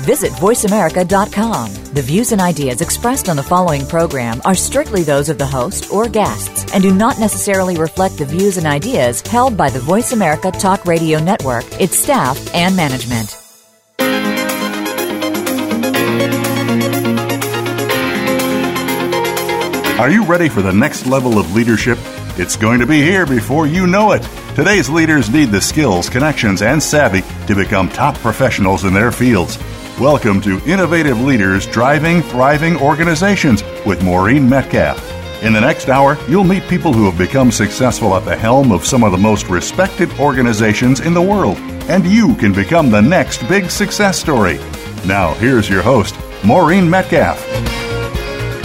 Visit VoiceAmerica.com. The views and ideas expressed on the following program are strictly those of the host or guests and do not necessarily reflect the views and ideas held by the Voice America Talk Radio Network, its staff, and management. Are you ready for the next level of leadership? It's going to be here before you know it. Today's leaders need the skills, connections, and savvy to become top professionals in their fields. Welcome to Innovative Leaders Driving Thriving Organizations with Maureen Metcalf. In the next hour, you'll meet people who have become successful at the helm of some of the most respected organizations in the world, and you can become the next big success story. Now, here's your host, Maureen Metcalf.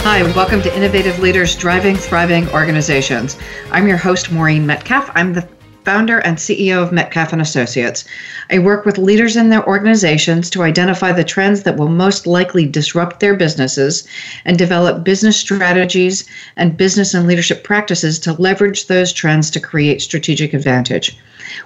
Hi, and welcome to Innovative Leaders Driving Thriving Organizations. I'm your host, Maureen Metcalf. I'm the founder and CEO of Metcalf and Associates. I work with leaders in their organizations to identify the trends that will most likely disrupt their businesses and develop business strategies and business and leadership practices to leverage those trends to create strategic advantage.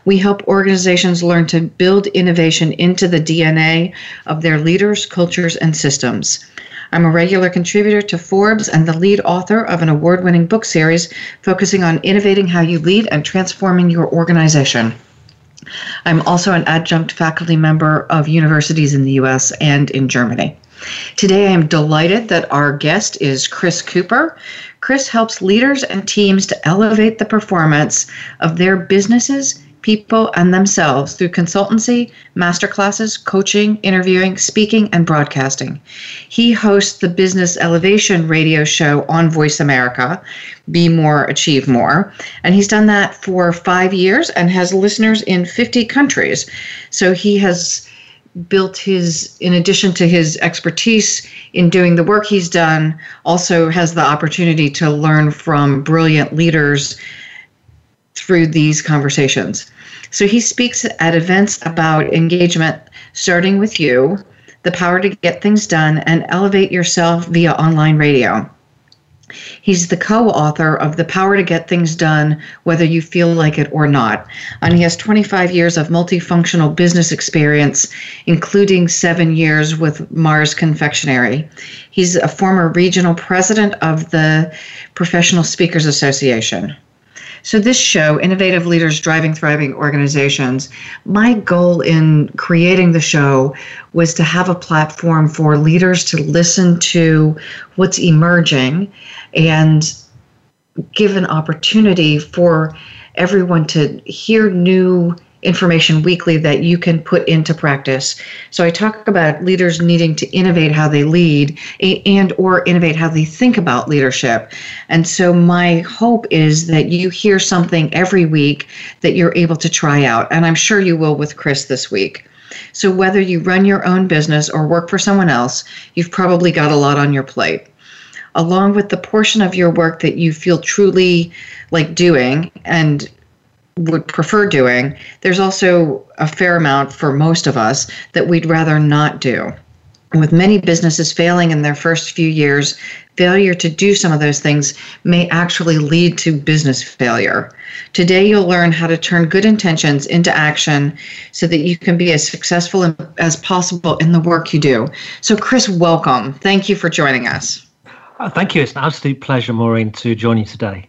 We help organizations learn to build innovation into the DNA of their leaders, cultures, and systems. I'm a regular contributor to Forbes and the lead author of an award winning book series focusing on innovating how you lead and transforming your organization. I'm also an adjunct faculty member of universities in the US and in Germany. Today, I am delighted that our guest is Chris Cooper. Chris helps leaders and teams to elevate the performance of their businesses people, and themselves through consultancy, masterclasses, coaching, interviewing, speaking, and broadcasting. He hosts the Business Elevation radio show on Voice America, Be More, Achieve More. And he's done that for five years and has listeners in 50 countries. So he has built his in addition to his expertise in doing the work he's done also has the opportunity to learn from brilliant leaders through these conversations. So he speaks at events about engagement, starting with you, the power to get things done, and elevate yourself via online radio. He's the co author of The Power to Get Things Done, Whether You Feel Like It or Not. And he has 25 years of multifunctional business experience, including seven years with Mars Confectionery. He's a former regional president of the Professional Speakers Association. So, this show, Innovative Leaders Driving Thriving Organizations, my goal in creating the show was to have a platform for leaders to listen to what's emerging and give an opportunity for everyone to hear new information weekly that you can put into practice. So I talk about leaders needing to innovate how they lead and or innovate how they think about leadership. And so my hope is that you hear something every week that you're able to try out. And I'm sure you will with Chris this week. So whether you run your own business or work for someone else, you've probably got a lot on your plate along with the portion of your work that you feel truly like doing and would prefer doing, there's also a fair amount for most of us that we'd rather not do. With many businesses failing in their first few years, failure to do some of those things may actually lead to business failure. Today, you'll learn how to turn good intentions into action so that you can be as successful as possible in the work you do. So, Chris, welcome. Thank you for joining us. Uh, thank you. It's an absolute pleasure, Maureen, to join you today.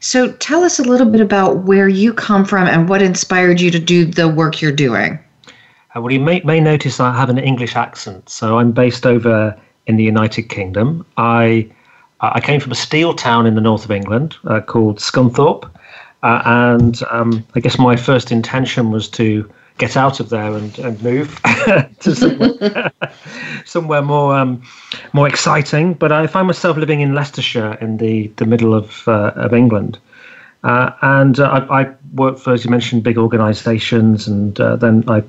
So tell us a little bit about where you come from and what inspired you to do the work you're doing. Uh, well, you may, may notice I have an English accent. So I'm based over in the United Kingdom. I I came from a steel town in the north of England uh, called Scunthorpe, uh, and um, I guess my first intention was to get out of there and, and move to somewhere, somewhere more um, more exciting. But I find myself living in Leicestershire in the, the middle of uh, of England. Uh, and uh, I, I worked for, as you mentioned, big organisations, and uh, then I,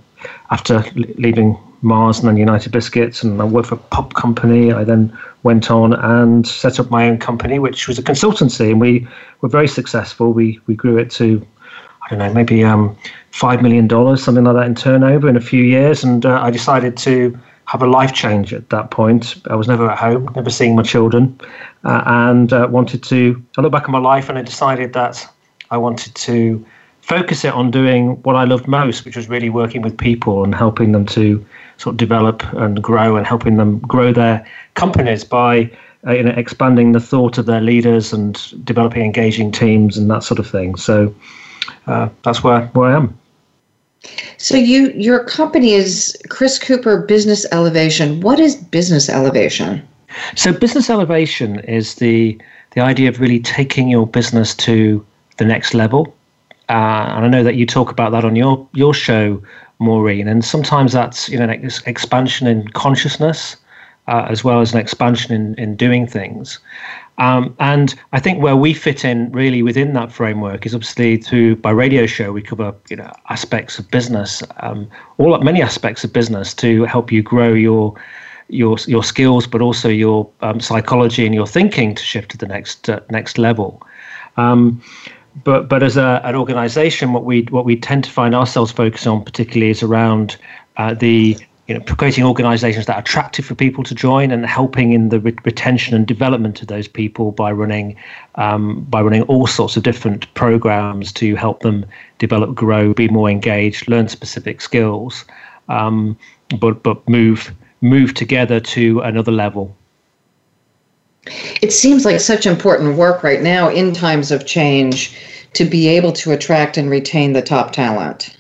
after leaving Mars and then United Biscuits, and I worked for a pop company. I then went on and set up my own company, which was a consultancy, and we were very successful. We we grew it to I don't know, maybe um, $5 million, something like that in turnover in a few years. And uh, I decided to have a life change at that point. I was never at home, never seeing my children, uh, and uh, wanted to. I look back at my life and I decided that I wanted to focus it on doing what I loved most, which was really working with people and helping them to sort of develop and grow and helping them grow their companies by uh, you know, expanding the thought of their leaders and developing engaging teams and that sort of thing. So uh, that's where, where I am. So you your company is Chris Cooper Business Elevation. What is business elevation? So business elevation is the the idea of really taking your business to the next level. Uh, and I know that you talk about that on your your show, Maureen. And sometimes that's you know an ex- expansion in consciousness, uh, as well as an expansion in in doing things. Um, and I think where we fit in really within that framework is obviously through by radio show we cover you know aspects of business, um, all many aspects of business to help you grow your your your skills, but also your um, psychology and your thinking to shift to the next uh, next level. Um, but but as a, an organization, what we what we tend to find ourselves focused on particularly is around uh, the you know, creating organizations that are attractive for people to join and helping in the re- retention and development of those people by running um, by running all sorts of different programs to help them develop, grow, be more engaged, learn specific skills, um, but but move move together to another level. It seems like such important work right now in times of change to be able to attract and retain the top talent.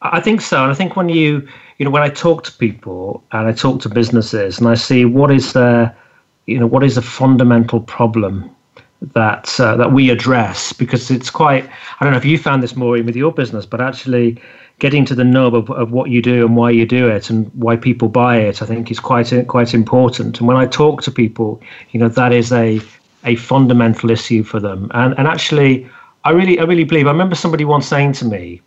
I think so, and I think when you you know, when I talk to people and I talk to businesses and I see what is the, you know, what is a fundamental problem that uh, that we address because it's quite. I don't know if you found this more with your business, but actually getting to the nub of, of what you do and why you do it and why people buy it, I think is quite quite important. And when I talk to people, you know, that is a a fundamental issue for them. And and actually, I really I really believe. I remember somebody once saying to me,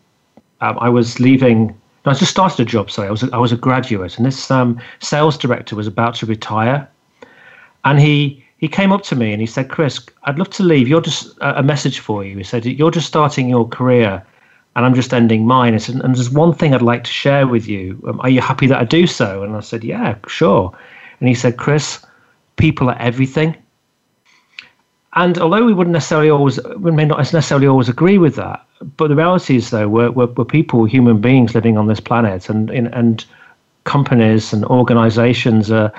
um, I was leaving I just started a job. Sorry, I was a, I was a graduate, and this um, sales director was about to retire, and he he came up to me and he said, "Chris, I'd love to leave. You're just a message for you." He said, "You're just starting your career, and I'm just ending mine. and there's one thing I'd like to share with you. Um, are you happy that I do so?" And I said, "Yeah, sure." And he said, "Chris, people are everything." And although we wouldn't necessarily always, we may not necessarily always agree with that, but the reality is, though, we're, we're, we're people, human beings living on this planet, and and companies and organisations are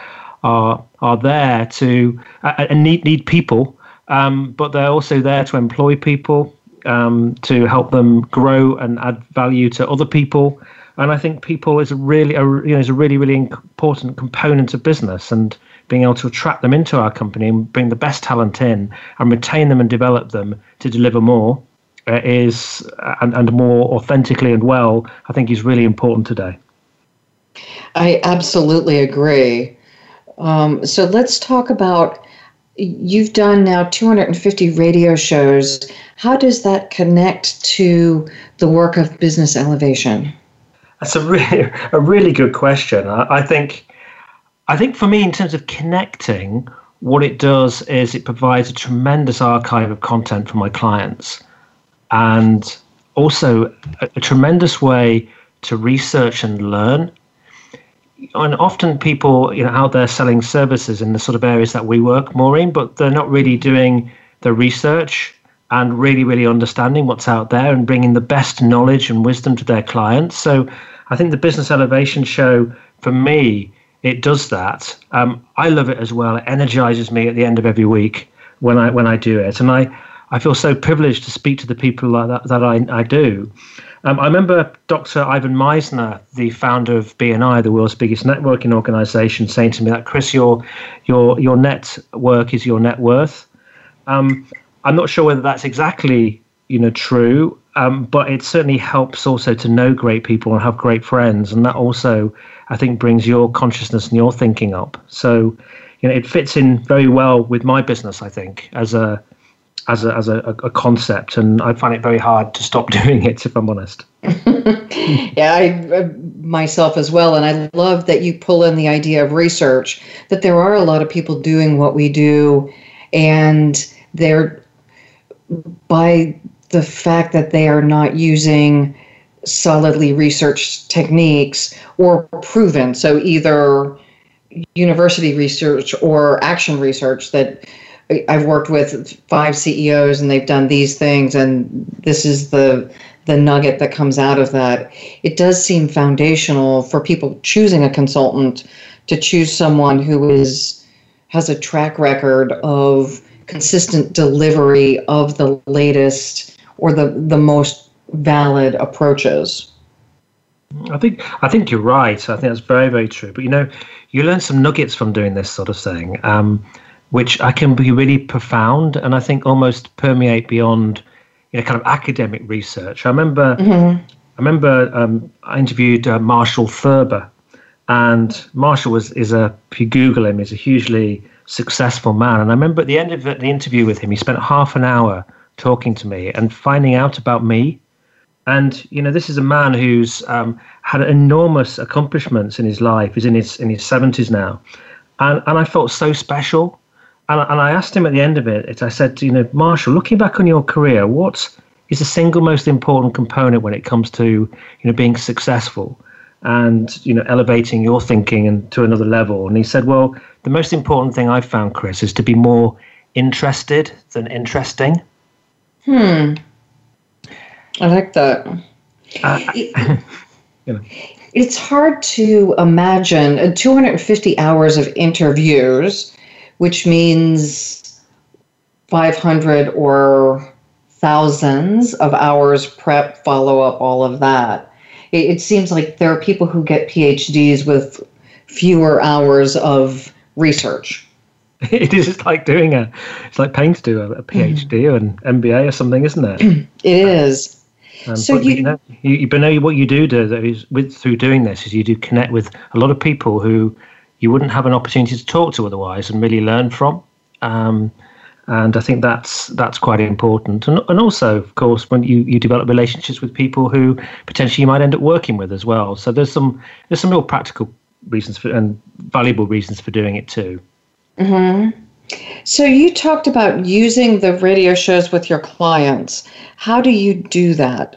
are are there to uh, and need need people, um, but they're also there to employ people, um, to help them grow and add value to other people. And I think people is a really a, you know is a really really important component of business and being able to attract them into our company and bring the best talent in and retain them and develop them to deliver more uh, is and, and more authentically and well, I think is really important today. I absolutely agree. Um, so let's talk about you've done now 250 radio shows. How does that connect to the work of business elevation? That's a really, a really good question. I, I think I think for me, in terms of connecting, what it does is it provides a tremendous archive of content for my clients and also a, a tremendous way to research and learn. And often people, you know, out there selling services in the sort of areas that we work, Maureen, but they're not really doing the research and really, really understanding what's out there and bringing the best knowledge and wisdom to their clients. So I think the Business Elevation Show, for me, it does that. Um, I love it as well. It energizes me at the end of every week when I when I do it, and I I feel so privileged to speak to the people that that I I do. Um, I remember Dr. Ivan Misner, the founder of BNI, the world's biggest networking organization, saying to me that Chris, your your your network is your net worth. Um, I'm not sure whether that's exactly you know true, um, but it certainly helps also to know great people and have great friends, and that also I think brings your consciousness and your thinking up. So, you know, it fits in very well with my business. I think as a as a as a, a concept, and I find it very hard to stop doing it. If I'm honest. yeah, I uh, myself as well, and I love that you pull in the idea of research. That there are a lot of people doing what we do, and they're by the fact that they are not using solidly researched techniques or proven. So either university research or action research that I've worked with five CEOs and they've done these things and this is the the nugget that comes out of that. It does seem foundational for people choosing a consultant to choose someone who is has a track record of consistent delivery of the latest or the the most valid approaches. I think I think you're right. I think that's very very true. But you know, you learn some nuggets from doing this sort of thing, um, which I can be really profound, and I think almost permeate beyond you know kind of academic research. I remember mm-hmm. I remember um, I interviewed uh, Marshall Thurber, and Marshall was is a if you Google him, is a hugely successful man. And I remember at the end of the interview with him, he spent half an hour talking to me and finding out about me and you know, this is a man who's um, had enormous accomplishments in his life. He's in his in his seventies now, and and I felt so special. And and I asked him at the end of it. I said, you know, Marshall, looking back on your career, what is the single most important component when it comes to you know being successful and you know elevating your thinking and to another level? And he said, well, the most important thing I've found, Chris, is to be more interested than interesting. Hmm. I like that. Uh, it, you know. It's hard to imagine uh, 250 hours of interviews, which means 500 or thousands of hours prep, follow up, all of that. It, it seems like there are people who get PhDs with fewer hours of research. It is like doing a, it's like paying to do a, a PhD mm. or an MBA or something, isn't it? It is. Um, so you, you, know, you, but know what you do, do is with through doing this is you do connect with a lot of people who you wouldn't have an opportunity to talk to otherwise and really learn from. Um, and I think that's that's quite important. And and also, of course, when you, you develop relationships with people who potentially you might end up working with as well. So there's some there's some real practical reasons for and valuable reasons for doing it too. Hmm. So you talked about using the radio shows with your clients. How do you do that?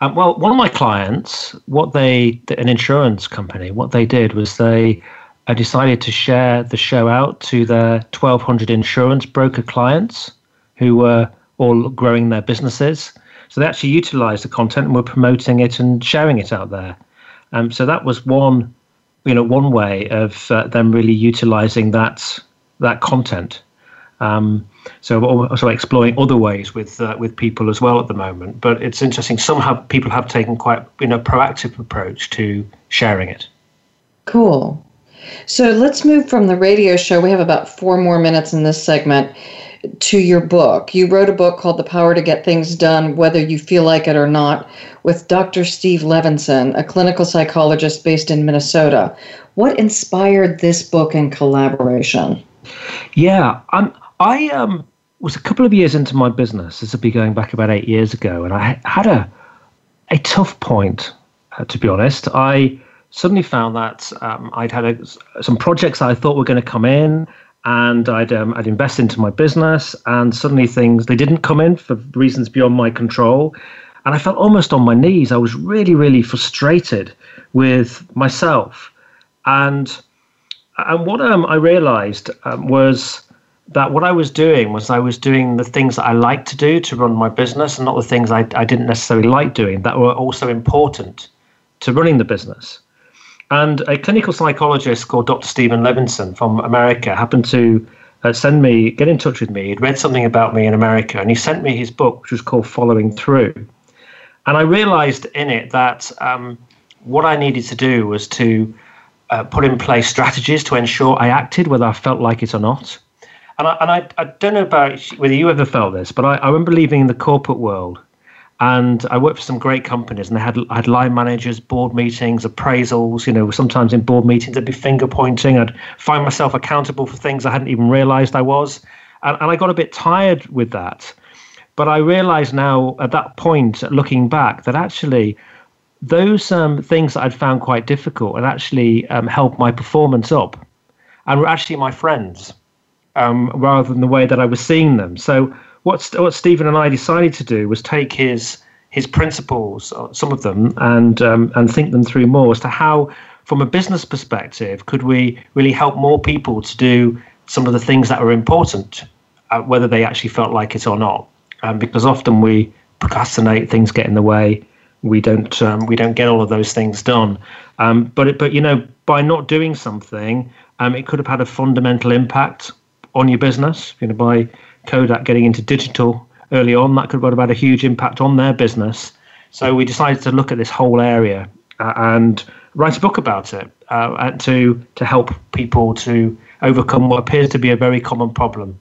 Um, well, one of my clients, what they, an insurance company, what they did was they uh, decided to share the show out to their 1,200 insurance broker clients who were all growing their businesses. So they actually utilized the content and were promoting it and sharing it out there. Um, so that was one, you know, one way of uh, them really utilizing that that content. Um, so also exploring other ways with uh, with people as well at the moment. But it's interesting. Some have people have taken quite you know proactive approach to sharing it. Cool. So let's move from the radio show. We have about four more minutes in this segment to your book. You wrote a book called The Power to Get Things Done, Whether You Feel Like It or Not, with Dr. Steve Levinson, a clinical psychologist based in Minnesota. What inspired this book and collaboration? Yeah, I'm, I um, was a couple of years into my business. This would be going back about eight years ago, and I had a a tough point, uh, to be honest. I suddenly found that um, I'd had a, some projects I thought were going to come in, and I'd um, I'd invest into my business, and suddenly things they didn't come in for reasons beyond my control, and I felt almost on my knees. I was really really frustrated with myself, and and what um, I realized um, was that what I was doing was I was doing the things that I like to do to run my business and not the things I, I didn't necessarily like doing that were also important to running the business. And a clinical psychologist called Dr. Stephen Levinson from America happened to uh, send me, get in touch with me. He'd read something about me in America and he sent me his book, which was called Following Through. And I realized in it that um, what I needed to do was to uh, put in place strategies to ensure I acted whether I felt like it or not. And I, and I, I don't know about whether you ever felt this, but I, I remember leaving the corporate world and I worked for some great companies, and they had I had line managers, board meetings, appraisals. You know, sometimes in board meetings there'd be finger pointing. I'd find myself accountable for things I hadn't even realised I was, and, and I got a bit tired with that. But I realise now, at that point, looking back, that actually those um, things that I'd found quite difficult had actually um, helped my performance up, and were actually my friends, um, rather than the way that I was seeing them. So what what Stephen and I decided to do was take his his principles, uh, some of them, and um, and think them through more as to how, from a business perspective, could we really help more people to do some of the things that are important, uh, whether they actually felt like it or not. Um, because often we procrastinate, things get in the way, we don't um, we don't get all of those things done. Um, but it, but you know, by not doing something, um, it could have had a fundamental impact on your business. You know, by Kodak getting into digital early on, that could have had a huge impact on their business. So we decided to look at this whole area uh, and write a book about it uh, to to help people to overcome what appears to be a very common problem.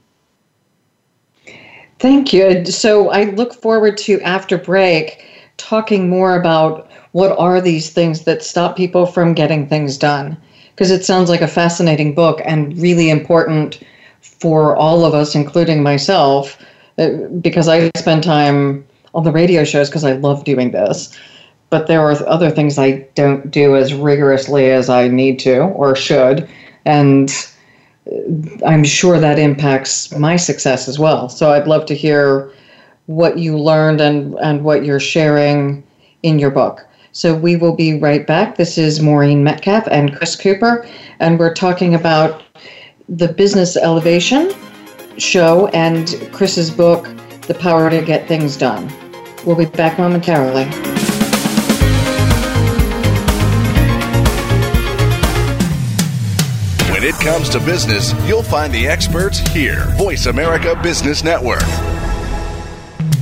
Thank you. So I look forward to after break talking more about what are these things that stop people from getting things done because it sounds like a fascinating book and really important for all of us including myself uh, because I spend time on the radio shows because I love doing this but there are other things I don't do as rigorously as I need to or should and uh, I'm sure that impacts my success as well so I'd love to hear what you learned and, and what you're sharing in your book. So we will be right back. This is Maureen Metcalf and Chris Cooper, and we're talking about the Business Elevation show and Chris's book, The Power to Get Things Done. We'll be back momentarily. When it comes to business, you'll find the experts here. Voice America Business Network.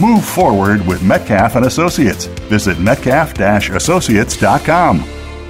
Move forward with Metcalf and Associates. Visit metcalf-associates.com.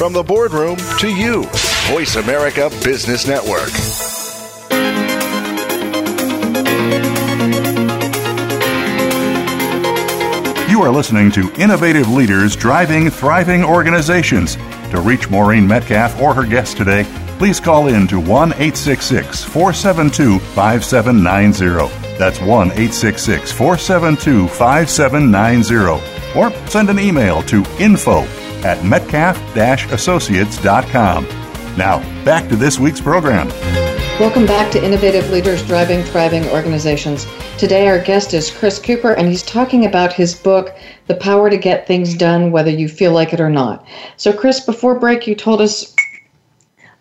From the boardroom to you, Voice America Business Network. You are listening to Innovative Leaders Driving Thriving Organizations. To reach Maureen Metcalf or her guest today, please call in to 1 866 472 5790. That's 1 866 472 5790. Or send an email to info at metcalf-associates.com. Now, back to this week's program. Welcome back to Innovative Leaders Driving Thriving Organizations. Today, our guest is Chris Cooper, and he's talking about his book, The Power to Get Things Done, Whether You Feel Like It or Not. So, Chris, before break, you told us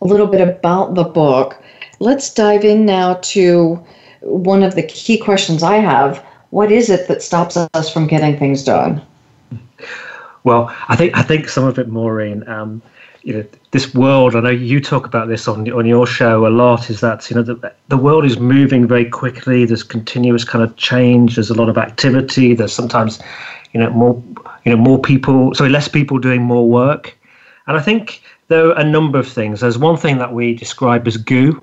a little bit about the book. Let's dive in now to one of the key questions I have. What is it that stops us from getting things done? Well, I think I think some of it, Maureen. Um, you know this world. I know you talk about this on on your show a lot. Is that you know the the world is moving very quickly. There's continuous kind of change. There's a lot of activity. There's sometimes you know more you know more people. Sorry, less people doing more work. And I think there are a number of things. There's one thing that we describe as goo,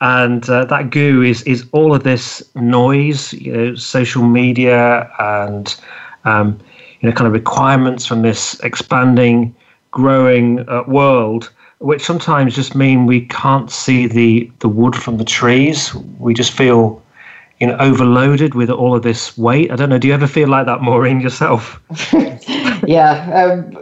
and uh, that goo is is all of this noise, you know, social media and um, you know kind of requirements from this expanding, growing uh, world, which sometimes just mean we can't see the the wood from the trees. We just feel you know overloaded with all of this weight. I don't know. Do you ever feel like that, Maureen, yourself? yeah. Um,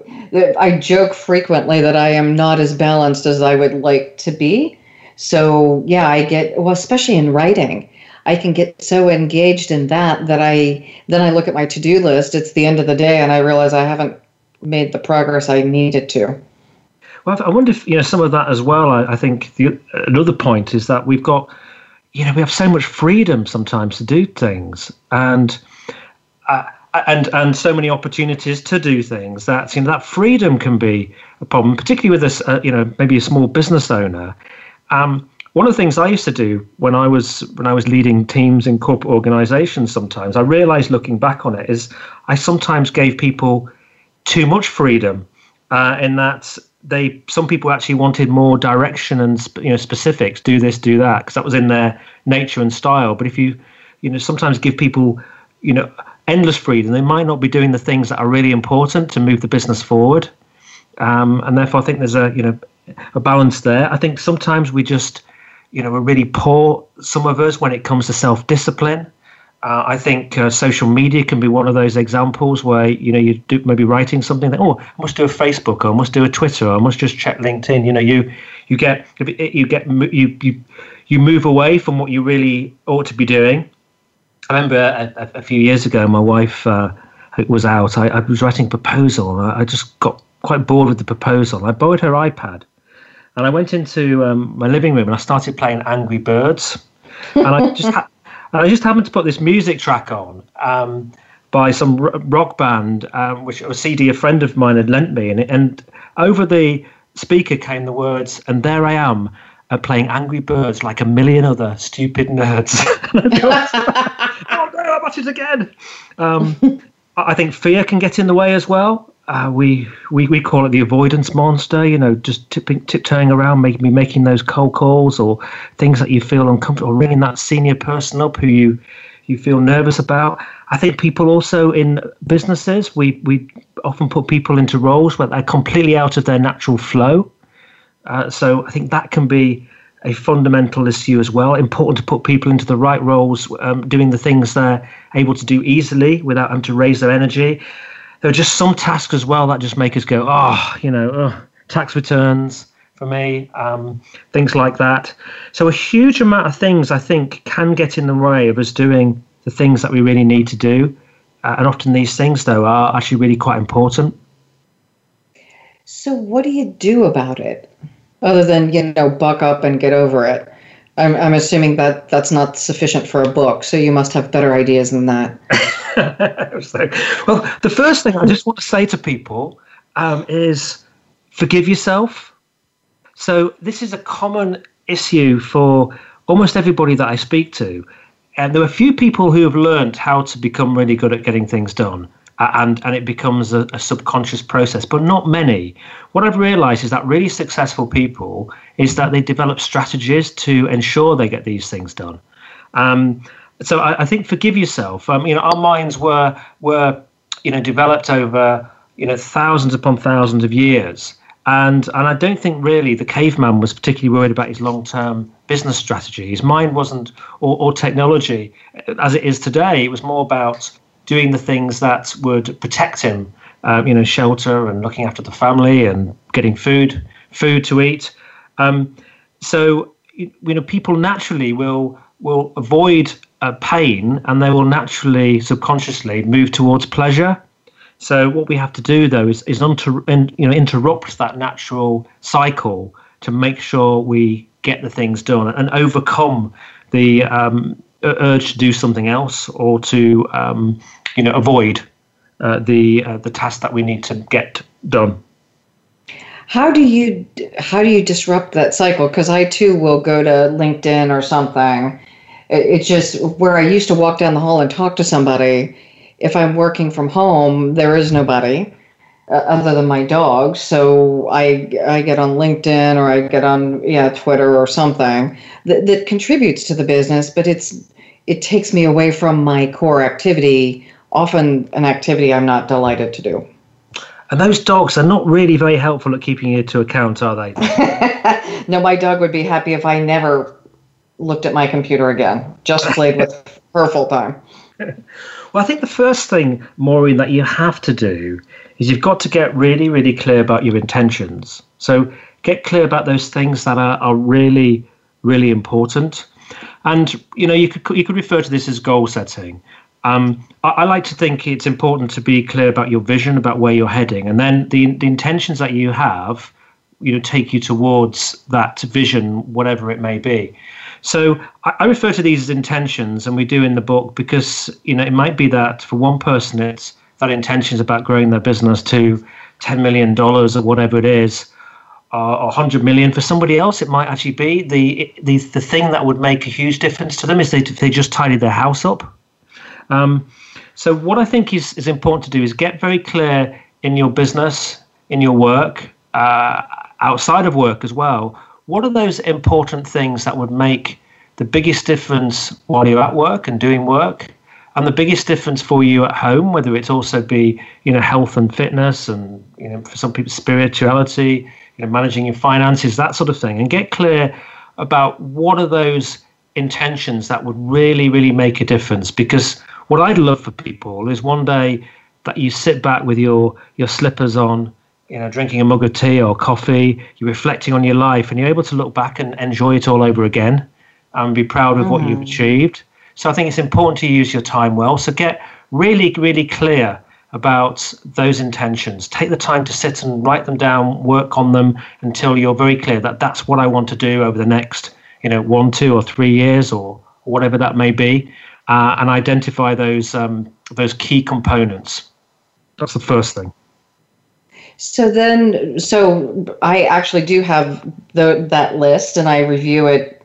I joke frequently that I am not as balanced as I would like to be. So, yeah, I get, well, especially in writing, I can get so engaged in that that I then I look at my to do list. It's the end of the day and I realize I haven't made the progress I needed to. Well, I wonder if, you know, some of that as well. I, I think the, another point is that we've got, you know, we have so much freedom sometimes to do things. And, uh, and and so many opportunities to do things that you know that freedom can be a problem, particularly with a uh, you know maybe a small business owner. Um, one of the things I used to do when I was when I was leading teams in corporate organizations, sometimes I realized looking back on it is I sometimes gave people too much freedom uh, in that they some people actually wanted more direction and you know specifics do this do that because that was in their nature and style but if you you know sometimes give people you know endless freedom, they might not be doing the things that are really important to move the business forward. Um, and therefore, I think there's a you know a balance there. I think sometimes we just you know we're really poor. Some of us when it comes to self discipline. Uh, I think uh, social media can be one of those examples where you know you do maybe writing something that oh I must do a Facebook or I must do a Twitter or I must just check LinkedIn. You know you you get you get you you you move away from what you really ought to be doing I remember a, a, few years ago, my wife uh, was out. I, I, was writing a proposal. I, I just got quite bored with the proposal. I borrowed her iPad, and I went into um, my living room and I started playing Angry Birds. And I just ha- I just happened to put this music track on um, by some rock band, um, which a CD a friend of mine had lent me, and, and over the speaker came the words, "And there I am." Uh, playing Angry Birds like a million other stupid nerds. oh no, I'm at it again. Um, I think fear can get in the way as well. Uh, we, we we call it the avoidance monster. You know, just tipping, tiptoeing around, maybe making those cold calls or things that you feel uncomfortable, ringing that senior person up who you you feel nervous about. I think people also in businesses, we we often put people into roles where they're completely out of their natural flow. Uh, so I think that can be a fundamental issue as well. Important to put people into the right roles, um, doing the things they're able to do easily without having to raise their energy. There are just some tasks as well that just make us go, oh, you know, oh, tax returns for me, um, things like that. So a huge amount of things I think can get in the way of us doing the things that we really need to do. Uh, and often these things, though, are actually really quite important. So, what do you do about it? other than you know buck up and get over it. I'm, I'm assuming that that's not sufficient for a book, so you must have better ideas than that. so, well, the first thing I just want to say to people um, is forgive yourself. So this is a common issue for almost everybody that I speak to. And there are a few people who have learned how to become really good at getting things done and and it becomes a, a, subconscious process but not many what i've realized is that really successful people is that they develop strategies to ensure they get these things done um, so I, I, think forgive yourself um, you know our minds were were you know developed over you know thousands upon thousands of years and and I don't think really the caveman was particularly worried about his long term business strategy. His mind wasn't or, or technology as it is today. It was more about doing the things that would protect him, uh, you know, shelter and looking after the family and getting food, food to eat. Um, so you know, people naturally will will avoid uh, pain and they will naturally, subconsciously, move towards pleasure. So what we have to do though is is inter, in, you know interrupt that natural cycle to make sure we get the things done and overcome the um, urge to do something else or to um, you know avoid uh, the uh, the task that we need to get done. how do you how do you disrupt that cycle? Because I too will go to LinkedIn or something. It, it's just where I used to walk down the hall and talk to somebody. If I'm working from home, there is nobody uh, other than my dog. So I I get on LinkedIn or I get on yeah Twitter or something that, that contributes to the business, but it's it takes me away from my core activity. Often an activity I'm not delighted to do. And those dogs are not really very helpful at keeping you to account, are they? no, my dog would be happy if I never looked at my computer again. Just played with her full time. Well, I think the first thing, Maureen, that you have to do is you've got to get really, really clear about your intentions. So get clear about those things that are, are really, really important. And you know, you could you could refer to this as goal setting. Um, I, I, like to think it's important to be clear about your vision, about where you're heading, and then the the intentions that you have, you know, take you towards that vision, whatever it may be. So I, I refer to these as intentions, and we do in the book because you know it might be that for one person it's that intention is about growing their business to ten million dollars or whatever it is, uh, or 100 million. For somebody else, it might actually be the, the the thing that would make a huge difference to them is they, if they just tidied their house up. Um, so what I think is, is important to do is get very clear in your business, in your work, uh, outside of work as well. What are those important things that would make the biggest difference while you're at work and doing work? And the biggest difference for you at home, whether it's also be, you know, health and fitness and, you know, for some people, spirituality, you know, managing your finances, that sort of thing. And get clear about what are those intentions that would really, really make a difference. Because what I'd love for people is one day that you sit back with your your slippers on, you know, drinking a mug of tea or coffee, you're reflecting on your life, and you're able to look back and enjoy it all over again, and be proud of mm. what you've mm. achieved. So I think it's important to use your time well. So get really, really clear about those intentions. Take the time to sit and write them down, work on them until you're very clear that that's what I want to do over the next, you know, one, two, or three years, or whatever that may be uh, and identify those um, those key components. That's the first thing. So then, so I actually do have the that list, and I review it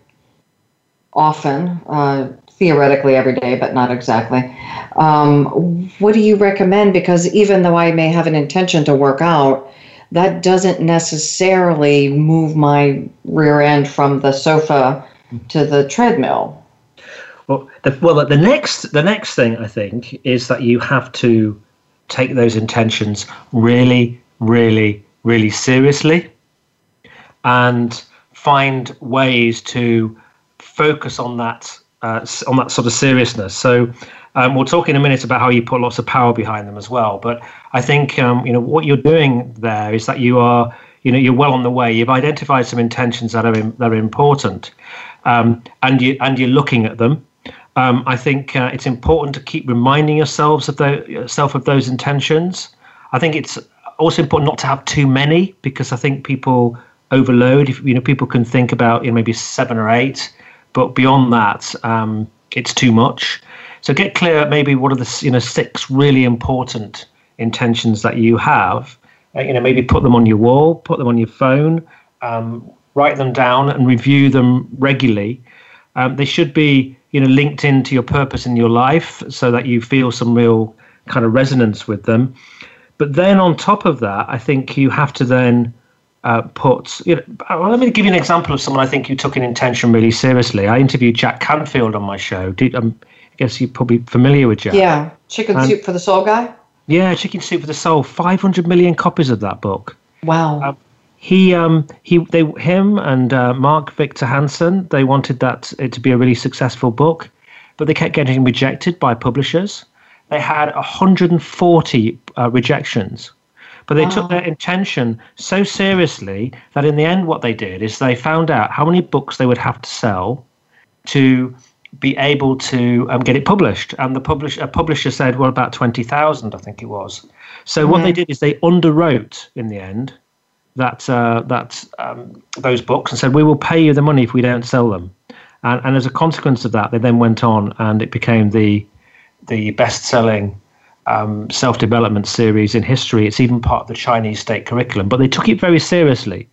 often, uh, theoretically every day, but not exactly. Um, what do you recommend? Because even though I may have an intention to work out, that doesn't necessarily move my rear end from the sofa to the treadmill. Well, the, well, the next the next thing I think is that you have to take those intentions really, really, really seriously, and find ways to focus on that uh, on that sort of seriousness. So. Um, we'll talk in a minute about how you put lots of power behind them as well. But I think um, you know what you're doing there is that you are you know you're well on the way. You've identified some intentions that are in, that are important, um, and you and you're looking at them um, I think uh, it's important to keep reminding yourselves of the, yourself of those intentions. I think it's also important not to have too many because I think people overload. If you know, people can think about you know maybe seven or eight, but beyond that, um, it's too much. So get clear maybe what are the you know six really important intentions that you have. Uh, you know, maybe put them on your wall, put them on your phone, um, write them down, and review them regularly. Um, they should be you know linked into your purpose in your life so that you feel some real kind of resonance with them but then on top of that i think you have to then uh, put you know well, let me give you an example of someone i think you took an intention really seriously. I interviewed jack canfield on my show. Did, um, i guess you're probably familiar with jack. Yeah chicken and, soup for the soul guy? Yeah chicken soup for the soul. 500 million copies of that book. Wow. Um, he um he they him and uh, Mark Victor Hansen they wanted that it to be a really successful book, but they kept getting rejected by publishers. They had 140 uh, rejections, but they wow. took their intention so seriously that in the end, what they did is they found out how many books they would have to sell to be able to um, get it published. And the publish, a publisher said, well, about 20,000, I think it was. So mm-hmm. what they did is they underwrote in the end that uh, that um, those books and said, "We will pay you the money if we don't sell them." And, and as a consequence of that, they then went on and it became the the best-selling um, self development series in history. It's even part of the Chinese state curriculum, but they took it very seriously.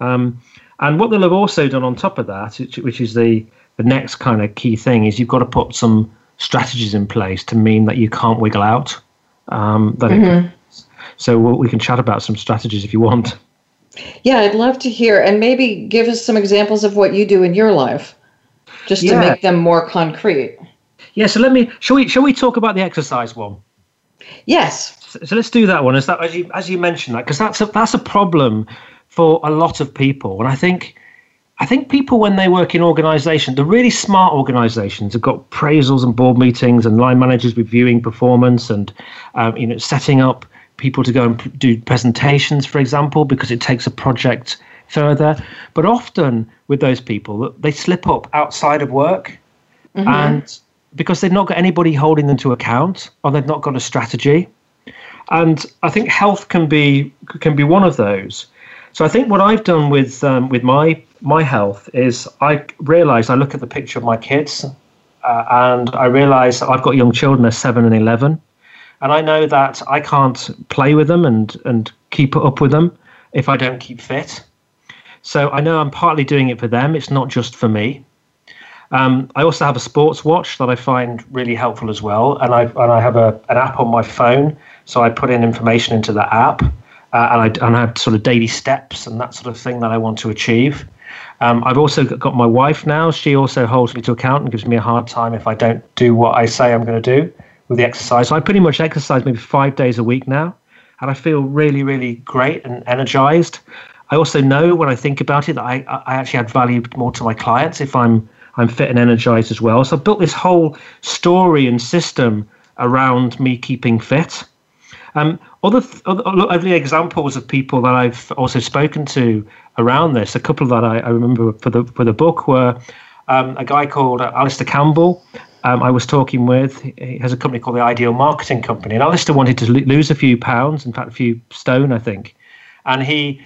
Um, and what they'll have also done on top of that, which is the, the next kind of key thing, is you've got to put some strategies in place to mean that you can't wiggle out. Um, that mm-hmm. so we can chat about some strategies if you want. Yeah, I'd love to hear, and maybe give us some examples of what you do in your life, just yeah. to make them more concrete. Yeah. So let me. Shall we? Shall we talk about the exercise one? Yes. So, so let's do that one. As that as you as you mentioned that because that's a that's a problem for a lot of people, and I think. I think people, when they work in organisations, the really smart organisations have got appraisals and board meetings and line managers reviewing performance and um, you know setting up people to go and do presentations, for example, because it takes a project further. But often with those people, they slip up outside of work, mm-hmm. and because they've not got anybody holding them to account, or they've not got a strategy. And I think health can be can be one of those. So I think what I've done with um, with my my health is I realise I look at the picture of my kids, uh, and I realise I've got young children, they're seven and eleven, and I know that I can't play with them and and keep up with them if I don't keep fit. So I know I'm partly doing it for them. It's not just for me. Um, I also have a sports watch that I find really helpful as well, and I and I have a an app on my phone, so I put in information into the app, uh, and I and I have sort of daily steps and that sort of thing that I want to achieve. Um, I've also got my wife now. She also holds me to account and gives me a hard time if I don't do what I say I'm going to do with the exercise. So I pretty much exercise maybe five days a week now, and I feel really, really great and energized. I also know when I think about it that I, I actually add value more to my clients if I'm I'm fit and energized as well. So I've built this whole story and system around me keeping fit. Um, other, other, other examples of people that I've also spoken to around this, a couple that I, I remember for the for the book were um, a guy called Alastair Campbell, um, I was talking with. He has a company called the Ideal Marketing Company, and Alastair wanted to lose a few pounds, in fact, a few stone, I think. And he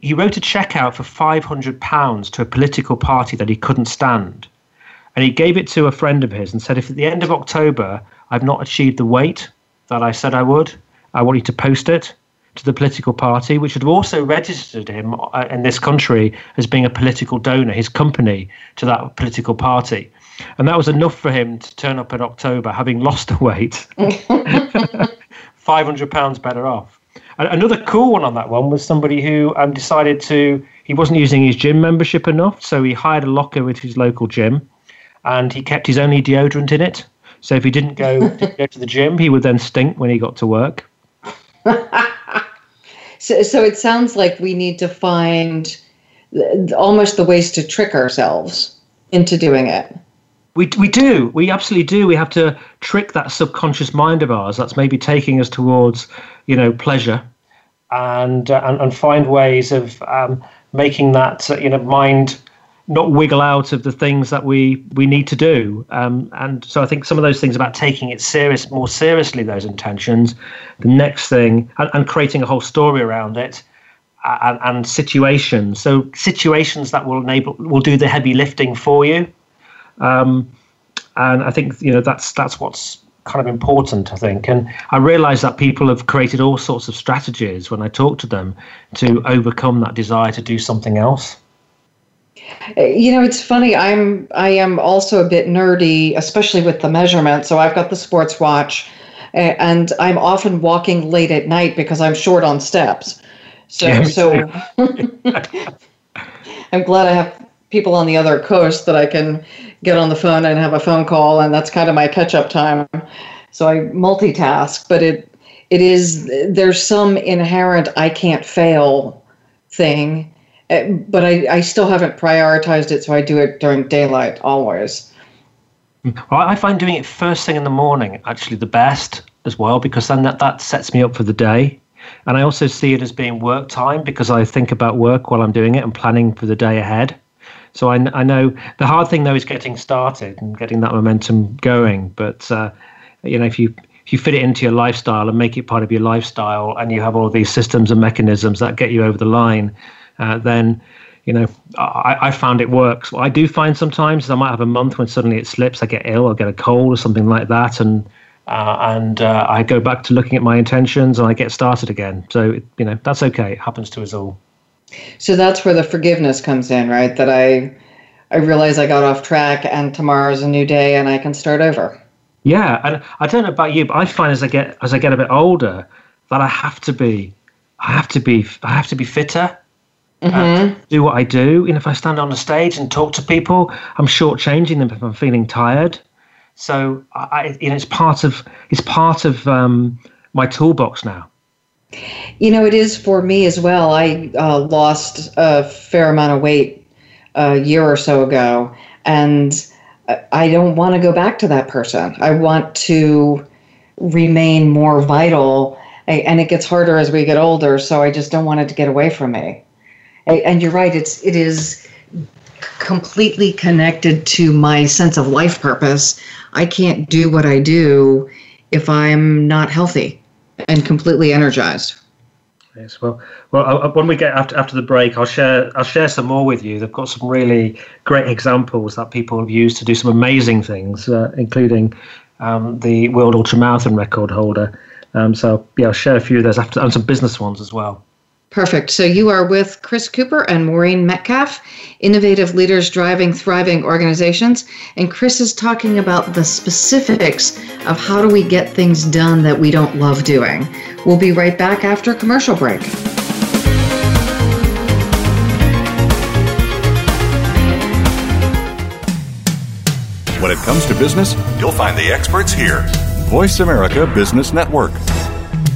he wrote a check out for five hundred pounds to a political party that he couldn't stand, and he gave it to a friend of his and said, "If at the end of October I've not achieved the weight that I said I would, I want you to post it." To the political party, which had also registered him uh, in this country as being a political donor, his company to that political party. And that was enough for him to turn up in October having lost the weight, £500 better off. Another cool one on that one was somebody who um, decided to, he wasn't using his gym membership enough, so he hired a locker with his local gym and he kept his only deodorant in it. So if he didn't go, didn't go to the gym, he would then stink when he got to work. so, so it sounds like we need to find almost the ways to trick ourselves into doing it. We, we do. We absolutely do. We have to trick that subconscious mind of ours that's maybe taking us towards, you know, pleasure and, uh, and, and find ways of um, making that, uh, you know, mind not wiggle out of the things that we, we need to do. Um, and so I think some of those things about taking it serious, more seriously, those intentions, the next thing, and, and creating a whole story around it. And, and situations, so situations that will enable will do the heavy lifting for you, um, and I think you know that's that's what's kind of important, I think. And I realize that people have created all sorts of strategies when I talk to them to overcome that desire to do something else. You know, it's funny. I'm I am also a bit nerdy, especially with the measurement. So I've got the sports watch, and I'm often walking late at night because I'm short on steps. So so I'm glad I have people on the other coast that I can get on the phone and have a phone call, and that's kind of my catch up time. So I multitask, but it it is there's some inherent I can't fail thing, eh, but I, I still haven't prioritized it, so I do it during daylight always. Well, I find doing it first thing in the morning actually the best as well because then that, that sets me up for the day. And I also see it as being work time because I think about work while I'm doing it and planning for the day ahead. So I, I know the hard thing though is getting started and getting that momentum going. But uh, you know, if you if you fit it into your lifestyle and make it part of your lifestyle, and you have all these systems and mechanisms that get you over the line, uh, then you know I, I found it works. What I do find sometimes I might have a month when suddenly it slips, I get ill, I get a cold or something like that, and uh, and uh, I go back to looking at my intentions and I get started again. So you know that's okay. It happens to us all. So that's where the forgiveness comes in, right? That I I realize I got off track and tomorrow's a new day and I can start over. Yeah, and I don't know about you, but I find as I get as I get a bit older that I have to be I have to be I have to be fitter. Mm-hmm. do what I do. And if I stand on the stage and talk to people, I'm shortchanging them if I'm feeling tired. So I, you know, it's part of it's part of um, my toolbox now. You know, it is for me as well. I uh, lost a fair amount of weight a year or so ago, and I don't want to go back to that person. I want to remain more vital, and it gets harder as we get older. So I just don't want it to get away from me. And you're right; it's it is completely connected to my sense of life purpose. I can't do what I do if I'm not healthy and completely energized. Yes, well, well, when we get after after the break, I'll share I'll share some more with you. They've got some really great examples that people have used to do some amazing things, uh, including um, the world ultramarathon record holder. Um, so yeah, I'll share a few of those after and some business ones as well. Perfect. So you are with Chris Cooper and Maureen Metcalf, innovative leaders driving thriving organizations. And Chris is talking about the specifics of how do we get things done that we don't love doing. We'll be right back after commercial break. When it comes to business, you'll find the experts here. Voice America Business Network.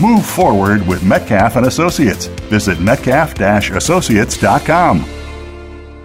Move forward with Metcalf and Associates. Visit metcalf-associates.com.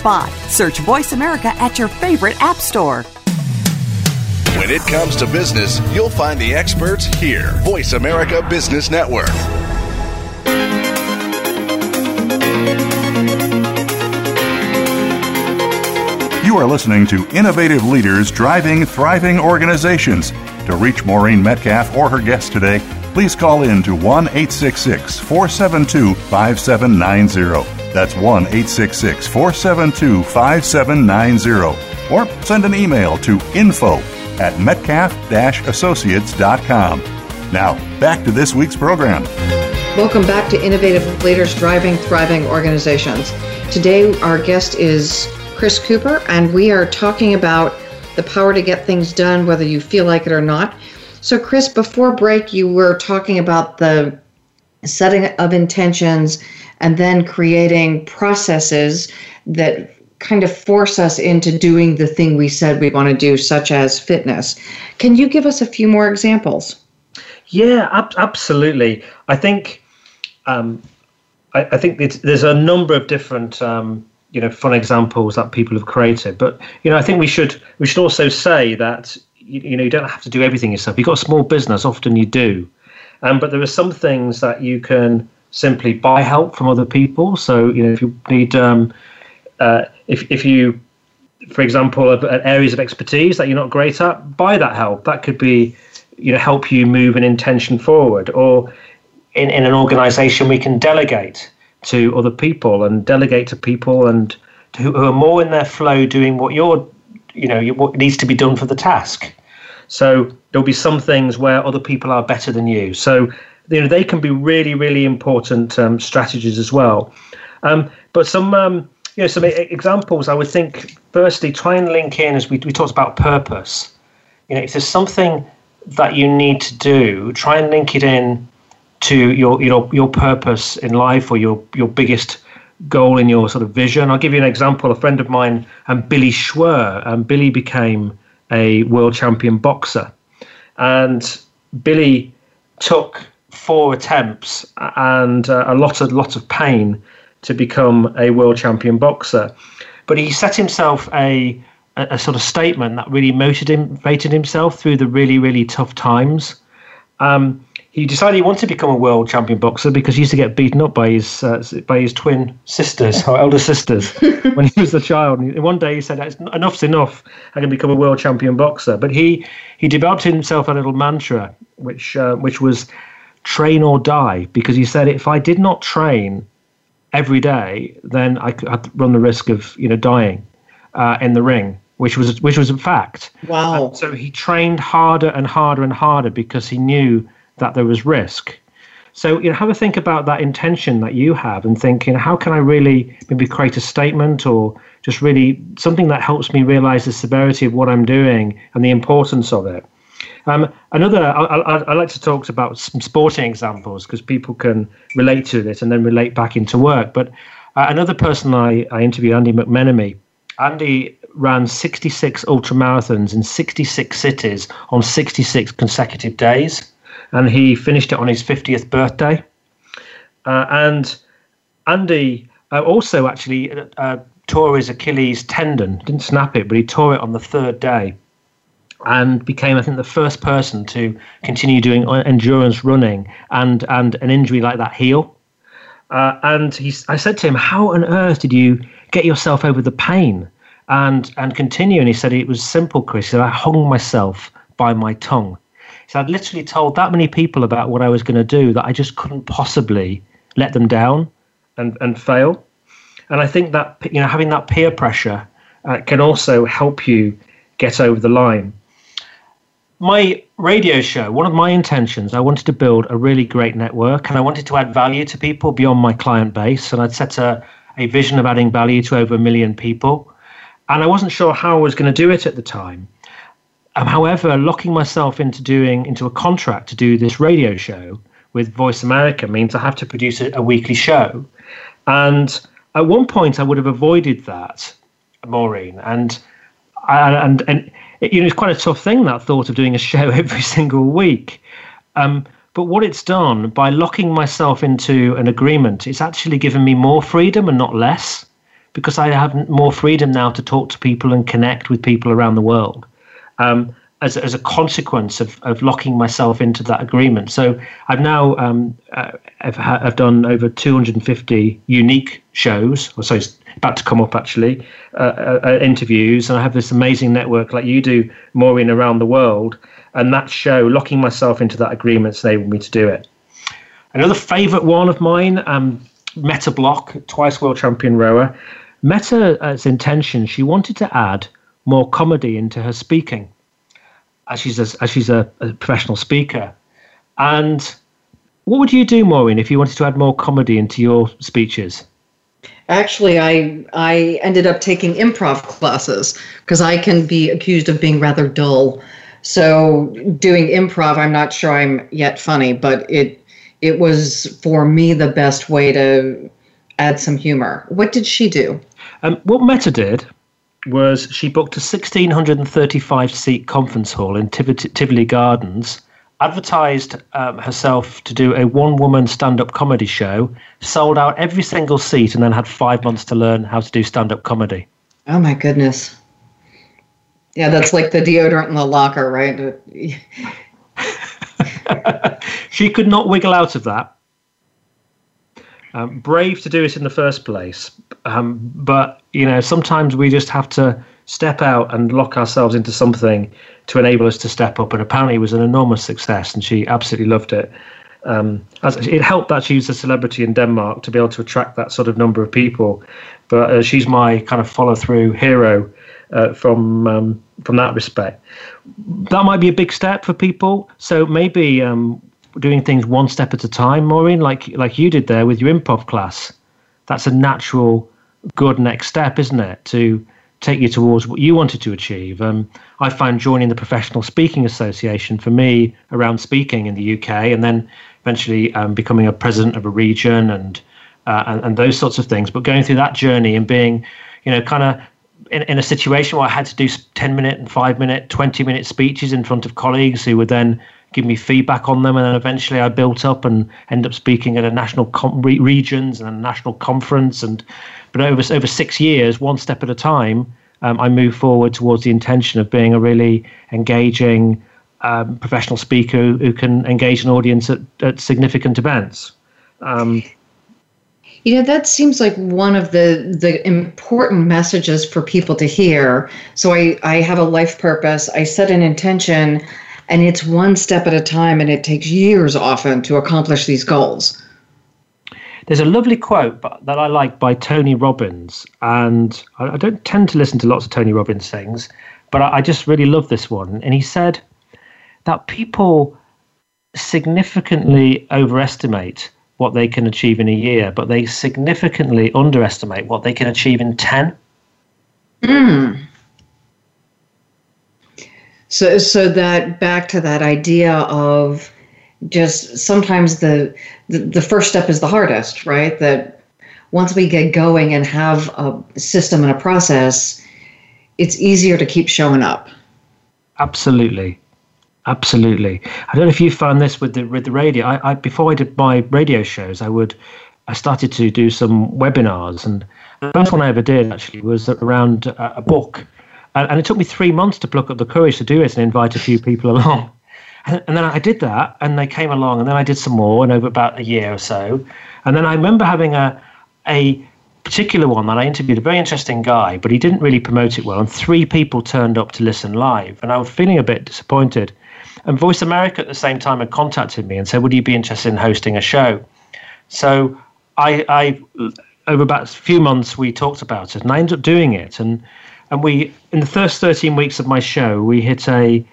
spot. Search Voice America at your favorite app store. When it comes to business, you'll find the experts here. Voice America Business Network. You are listening to Innovative Leaders Driving Thriving Organizations. To reach Maureen Metcalf or her guest today, please call in to 1 866 472 5790. That's 1 866 472 5790. Or send an email to info at metcalf associates.com. Now, back to this week's program. Welcome back to Innovative Leaders Driving Thriving Organizations. Today, our guest is Chris Cooper, and we are talking about the power to get things done, whether you feel like it or not. So, Chris, before break, you were talking about the setting of intentions and then creating processes that kind of force us into doing the thing we said we want to do, such as fitness. Can you give us a few more examples? Yeah, ab- absolutely. I think um, I, I, think there's a number of different um, you know fun examples that people have created, but you know I think we should we should also say that you, you know you don't have to do everything yourself. You've got a small business, often you do, um, but there are some things that you can simply buy help from other people. So you know, if you need, um, uh, if if you, for example, areas of expertise that you're not great at, buy that help. That could be, you know, help you move an intention forward. Or in, in an organization we can delegate to other people and delegate to people and to, who are more in their flow doing what you're, you know, what needs to be done for the task. So there'll be some things where other people are better than you. So you know they can be really really important um, strategies as well. Um, but some um, you know some examples I would think firstly try and link in as we we talked about purpose. You know if there's something that you need to do, try and link it in to your your your purpose in life or your your biggest goal in your sort of vision. I'll give you an example. A friend of mine, and um, Billy Schwer, and um, Billy became a world champion boxer, and Billy took four attempts and uh, a lot of lot of pain to become a world champion boxer. But he set himself a a, a sort of statement that really motivated him, himself through the really really tough times. Um, he decided he wanted to become a world champion boxer because he used to get beaten up by his uh, by his twin sisters or elder sisters when he was a child. And one day he said, "Enough's enough. I can become a world champion boxer." But he he developed himself a little mantra, which uh, which was train or die, because he said if I did not train every day, then I could I'd run the risk of you know dying uh, in the ring which was which was a fact. Wow! And so he trained harder and harder and harder because he knew that there was risk. So you know, have a think about that intention that you have, and think, you know, how can I really maybe create a statement or just really something that helps me realize the severity of what I'm doing and the importance of it. Um, another, I, I, like to talk about some sporting examples because people can relate to this and then relate back into work. But uh, another person I, I interviewed, Andy McMenemy, Andy ran 66 ultramarathons in 66 cities on 66 consecutive days and he finished it on his 50th birthday. Uh, and Andy uh, also actually uh, tore his Achilles tendon, didn't snap it, but he tore it on the third day and became, I think, the first person to continue doing endurance running and, and an injury like that heal. Uh, and he, I said to him, How on earth did you get yourself over the pain and, and continue? And he said, It was simple, Chris. He said, I hung myself by my tongue. So I'd literally told that many people about what I was going to do that I just couldn't possibly let them down and, and fail. And I think that you know having that peer pressure uh, can also help you get over the line. My radio show, one of my intentions, I wanted to build a really great network and I wanted to add value to people beyond my client base. And I'd set a, a vision of adding value to over a million people. And I wasn't sure how I was going to do it at the time. Um, however, locking myself into doing into a contract to do this radio show with Voice America means I have to produce a, a weekly show. And at one point, I would have avoided that, Maureen, and and and it, you know it's quite a tough thing that thought of doing a show every single week. Um, but what it's done by locking myself into an agreement, it's actually given me more freedom and not less, because I have more freedom now to talk to people and connect with people around the world um, as, as a consequence of, of locking myself into that agreement. So I've now um, uh, I've, I've done over 250 unique shows, or so it's about to come up actually, uh, uh, uh, interviews, and I have this amazing network like you do, Maureen, around the world. And that show, locking myself into that agreement, has enabled me to do it. Another favourite one of mine, um, Mette Bloch, twice world champion rower. Mette's intention, she wanted to add more comedy into her speaking, as she's a, as she's a, a professional speaker. And what would you do, Maureen, if you wanted to add more comedy into your speeches? Actually, I I ended up taking improv classes because I can be accused of being rather dull. So doing improv, I'm not sure I'm yet funny, but it it was for me the best way to add some humor. What did she do? Um, what Mette did was she booked a 1635 seat conference hall in Tivoli Gardens, advertised um, herself to do a one woman stand up comedy show, sold out every single seat, and then had five months to learn how to do stand up comedy. Oh my goodness. Yeah, that's like the deodorant in the locker, right? she could not wiggle out of that. Um, brave to do it in the first place, um, but you know sometimes we just have to step out and lock ourselves into something to enable us to step up. And apparently, it was an enormous success, and she absolutely loved it. Um, as it helped that she was a celebrity in Denmark to be able to attract that sort of number of people. But uh, she's my kind of follow through hero uh, from um, from that respect. That might be a big step for people. So maybe um, doing things one step at a time, Maureen, like like you did there with your improv class. That's a natural, good next step, isn't it? To take you towards what you wanted to achieve. Um, I found joining the Professional Speaking Association for me around speaking in the UK, and then eventually um, becoming a president of a region and, uh, and and those sorts of things. But going through that journey and being, you know, kind of in, in a situation where I had to do 10 minute and 5 minute, 20 minute speeches in front of colleagues who were then give me feedback on them. And then eventually I built up and end up speaking at a national com- re- regions and a national conference. And but over over six years, one step at a time, um, I moved forward towards the intention of being a really engaging um, professional speaker who, who, can engage an audience at, at significant events. Um, you know, that seems like one of the the important messages for people to hear. So I I have a life purpose. I set an intention and it's one step at a time and it takes years often to accomplish these goals. There's a lovely quote that I like by Tony Robbins, and I don't tend to listen to lots of Tony Robbins things, but I just really love this one. And he said that people significantly overestimate what they can achieve in a year, but they significantly underestimate what they can achieve in 10. Mm. So, so that back to that idea of just sometimes the, the, the first step is the hardest, right? That once we get going and have a system and a process, it's easier to keep showing up. Absolutely. Absolutely. I don't know if you found this with the with the radio. I, I before I did my radio shows, I would I started to do some webinars, and the first one I ever did actually was around a, a book, and, and, it took me three months to pluck up the courage to do it and invite a few people along. And, and then I did that, and they came along, and then I did some more, and over about a year or so, and then I remember having a a particular one that I interviewed a very interesting guy, but he didn't really promote it well, and three people turned up to listen live, and I was feeling a bit disappointed. And Voice America at the same time had contacted me and said, Would you be interested in hosting a show? So I, I over about a few months, we talked about it and I ended up doing it. And, and we, in the first 13 weeks of my show, we hit a,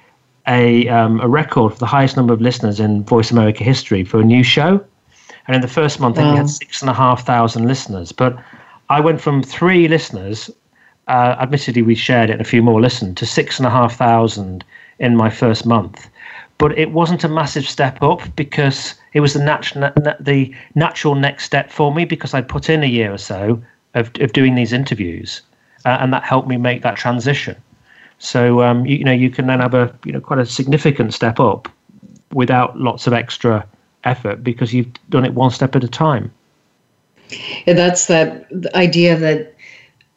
a, um, a record for the highest number of listeners in Voice America history for a new show. And in the first month, wow. we had six and a half thousand listeners. But I went from three listeners, uh, admittedly, we shared it and a few more listened, to six and a half thousand in my first month but it wasn't a massive step up because it was the natural the natural next step for me because I'd put in a year or so of of doing these interviews, uh, and that helped me make that transition. So um, you, you, know you can then have a you know quite a significant step up without lots of extra effort because you've done it one step at a time. Yeah, that's that idea that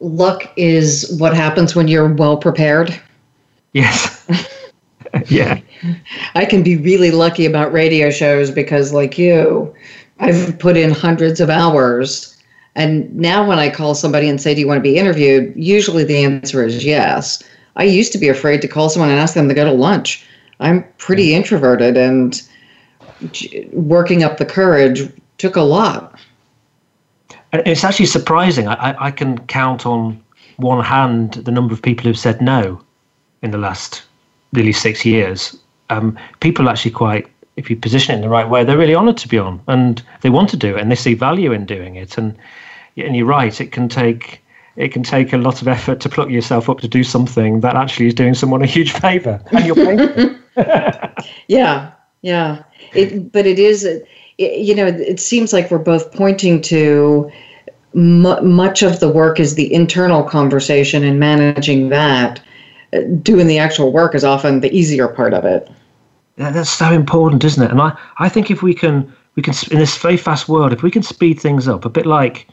luck is what happens when you're well prepared. Yes. yeah. I can be really lucky about radio shows because, like you, I've put in hundreds of hours. And now, when I call somebody and say, Do you want to be interviewed? Usually the answer is yes. I used to be afraid to call someone and ask them to go to lunch. I'm pretty introverted, and working up the courage took a lot. It's actually surprising. I, I can count on one hand the number of people who've said no in the last nearly six years, um, people are actually quite, if you position it in the right way, they're really honoured to be on, and they want to do it, and they see value in doing it. And and you're right, it can take it can take a lot of effort to pluck yourself up to do something that actually is doing someone a huge favour, and you're paying. yeah, yeah. It, but it is, it, you know, it seems like we're both pointing to much of the work is the internal conversation and managing that uh, doing the actual work is often the easier part of it. That's so important, isn't it? And I, I think if we can, we can in this very fast world, if we can speed things up a bit, like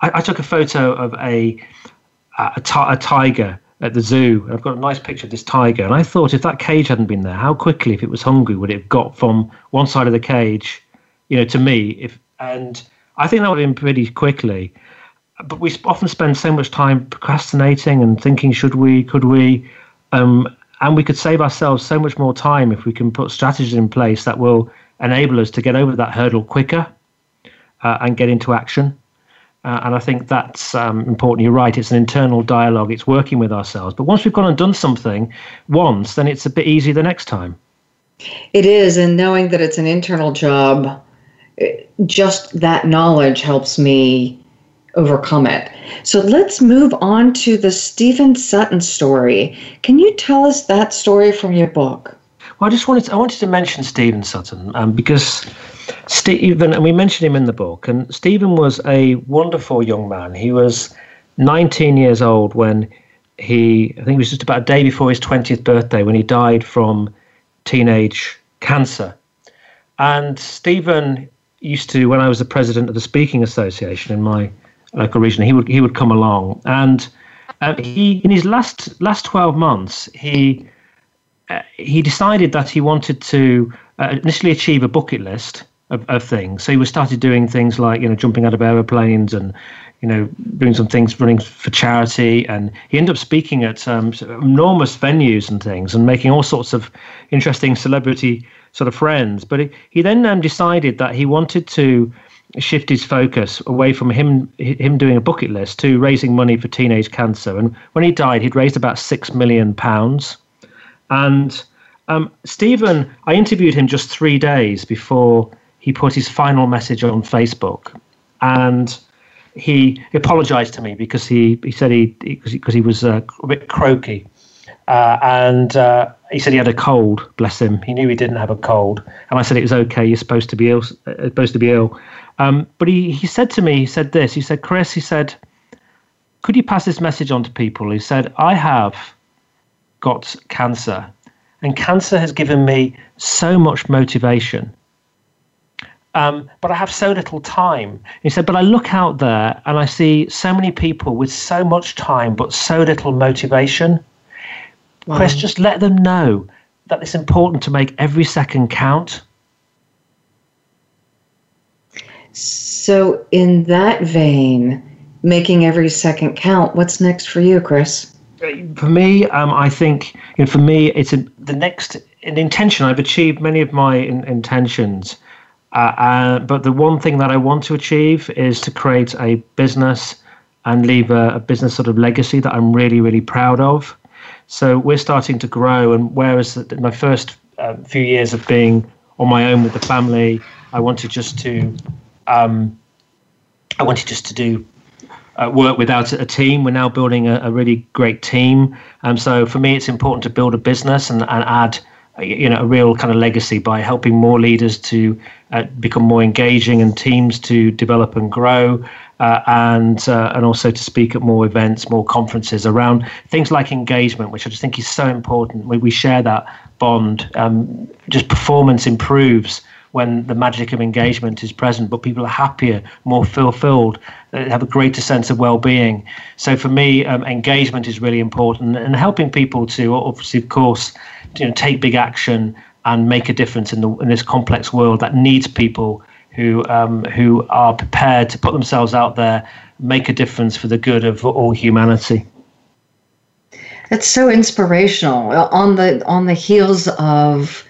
I, I took a photo of a a, a tiger at the zoo. I've got a nice picture of this tiger, and I thought if that cage hadn't been there, how quickly, if it was hungry, would it have got from one side of the cage, you know, to me? If and I think that would have been pretty quickly. But we often spend so much time procrastinating and thinking, should we, could we? Um, and we could save ourselves so much more time if we can put strategies in place that will enable us to get over that hurdle quicker uh, and get into action. Uh, and I think that's um, important. You're right. It's an internal dialogue. It's working with ourselves. But once we've gone and done something once, then it's a bit easier the next time. It is. And knowing that it's an internal job, just that knowledge helps me overcome it. So let's move on to the Stephen Sutton story. Can you tell us that story from your book? Well, I just wanted to, I wanted to mention Stephen Sutton um, because Stephen, and we mentioned him in the book, and Stephen was a wonderful young man. He was 19 years old when he, I think it was just about a day before his 20th birthday, when he died from teenage cancer. And Stephen used to, when I was the president of the Speaking Association in my local region, he would he would come along, and uh, he in his last last 12 months, he uh, he decided that he wanted to uh, initially achieve a bucket list of, of things. So he was started doing things like you know jumping out of aeroplanes and you know doing some things running for charity, and he ended up speaking at um, enormous venues and things, and making all sorts of interesting celebrity sort of friends. But he, he then um, decided that he wanted to shift his focus away from him him doing a bucket list to raising money for teenage cancer. And when he died, he'd raised about six million pounds. And um, Stephen, I interviewed him just three days before he put his final message on Facebook, and he apologized to me because he, he said he because he, he, was uh, a bit croaky, uh, and uh, he said he had a cold. Bless him, he knew he didn't have a cold, and I said it was okay. You're supposed to be ill. Uh, supposed to be ill. Um, but he he said to me, he said this. He said, Chris, he said, could you pass this message on to people? He said, I have got cancer, and cancer has given me so much motivation um, but I have so little time. He said, but I look out there and I see so many people with so much time but so little motivation. Wow. Chris, just let them know that it's important to make every second count. So, in that vein, making every second count, what's next for you, Chris? For me, um, I think you know, for me, it's a, the next an intention. I've achieved many of my in, intentions uh, uh, but the one thing that I want to achieve is to create a business and leave a, a, business sort of legacy that I'm really, really proud of. So we're starting to grow. And whereas my first uh, few years of being on my own with the family, I wanted just to, um, I wanted just to do uh, work without a team. We're now building a, a really great team. Um, so for me, it's important to build a business and, and add you know a real kind of legacy by helping more leaders to uh, become more engaging and teams to develop and grow uh, and uh, and also to speak at more events more conferences around things like engagement which I just think is so important. We, we share that bond. Um, just performance improves when the magic of engagement is present, but people are happier, more fulfilled, they have a greater sense of well-being. So for me, um, engagement is really important, and helping people to obviously, of course, you know, take big action and make a difference in the in this complex world that needs people who um, who are prepared to put themselves out there, make a difference for the good of all humanity. It's so inspirational on the on the heels of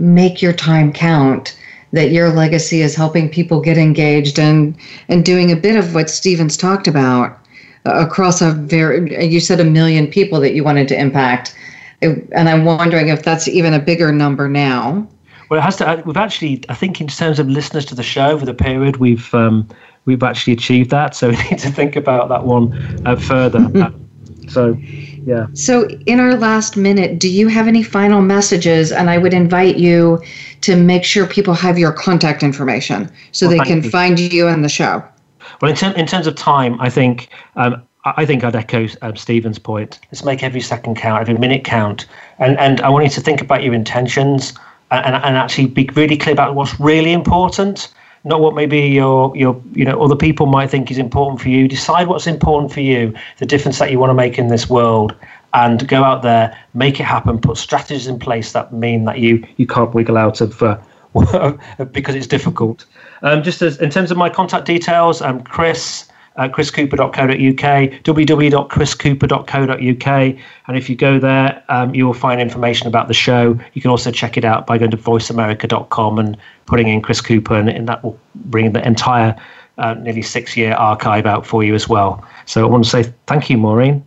make your time count that your legacy is helping people get engaged and and doing a bit of what Stevens talked about uh, across a very you said a million people that you wanted to impact and I'm wondering if that's even a bigger number now. Well, it has to. Uh, we've actually, I think, in terms of listeners to the show over the period, we've um, we've actually achieved that. So we need to think about that one uh, further. so, yeah. So, in our last minute, do you have any final messages? And I would invite you to make sure people have your contact information so well, they can you. find you in the show. Well, in, ter- in terms of time, I think um, I think I'd echo um, Stephen's point. Let's make every second count, every minute count, and and I want you to think about your intentions and, and actually be really clear about what's really important, not what maybe your your you know other people might think is important for you. Decide what's important for you, the difference that you want to make in this world, and go out there, make it happen. Put strategies in place that mean that you you can't wiggle out of. Uh, because it's difficult. Um, just as in terms of my contact details, I'm um, Chris uh, chriscooper.co.uk, www.chriscooper.co.uk. And if you go there, um, you will find information about the show. You can also check it out by going to voiceamerica.com and putting in Chris Cooper, and, and that will bring the entire uh, nearly six year archive out for you as well. So I want to say thank you, Maureen.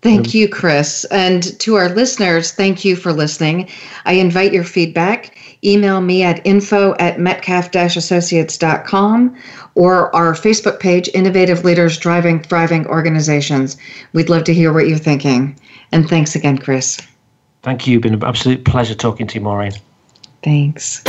Thank um, you, Chris. And to our listeners, thank you for listening. I invite your feedback. Email me at info at metcalf-associates.com or our Facebook page, Innovative Leaders Driving Thriving Organizations. We'd love to hear what you're thinking. And thanks again, Chris. Thank you. Been an absolute pleasure talking to you, Maureen. Thanks.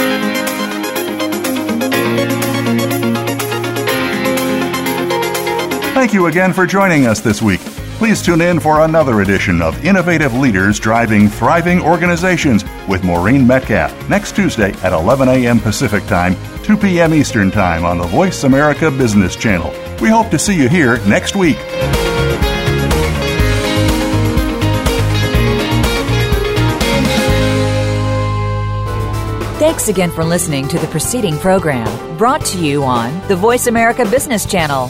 Thank you again for joining us this week. Please tune in for another edition of Innovative Leaders Driving Thriving Organizations with Maureen Metcalf next Tuesday at 11 a.m. Pacific Time, 2 p.m. Eastern Time on the Voice America Business Channel. We hope to see you here next week. Thanks again for listening to the preceding program brought to you on the Voice America Business Channel.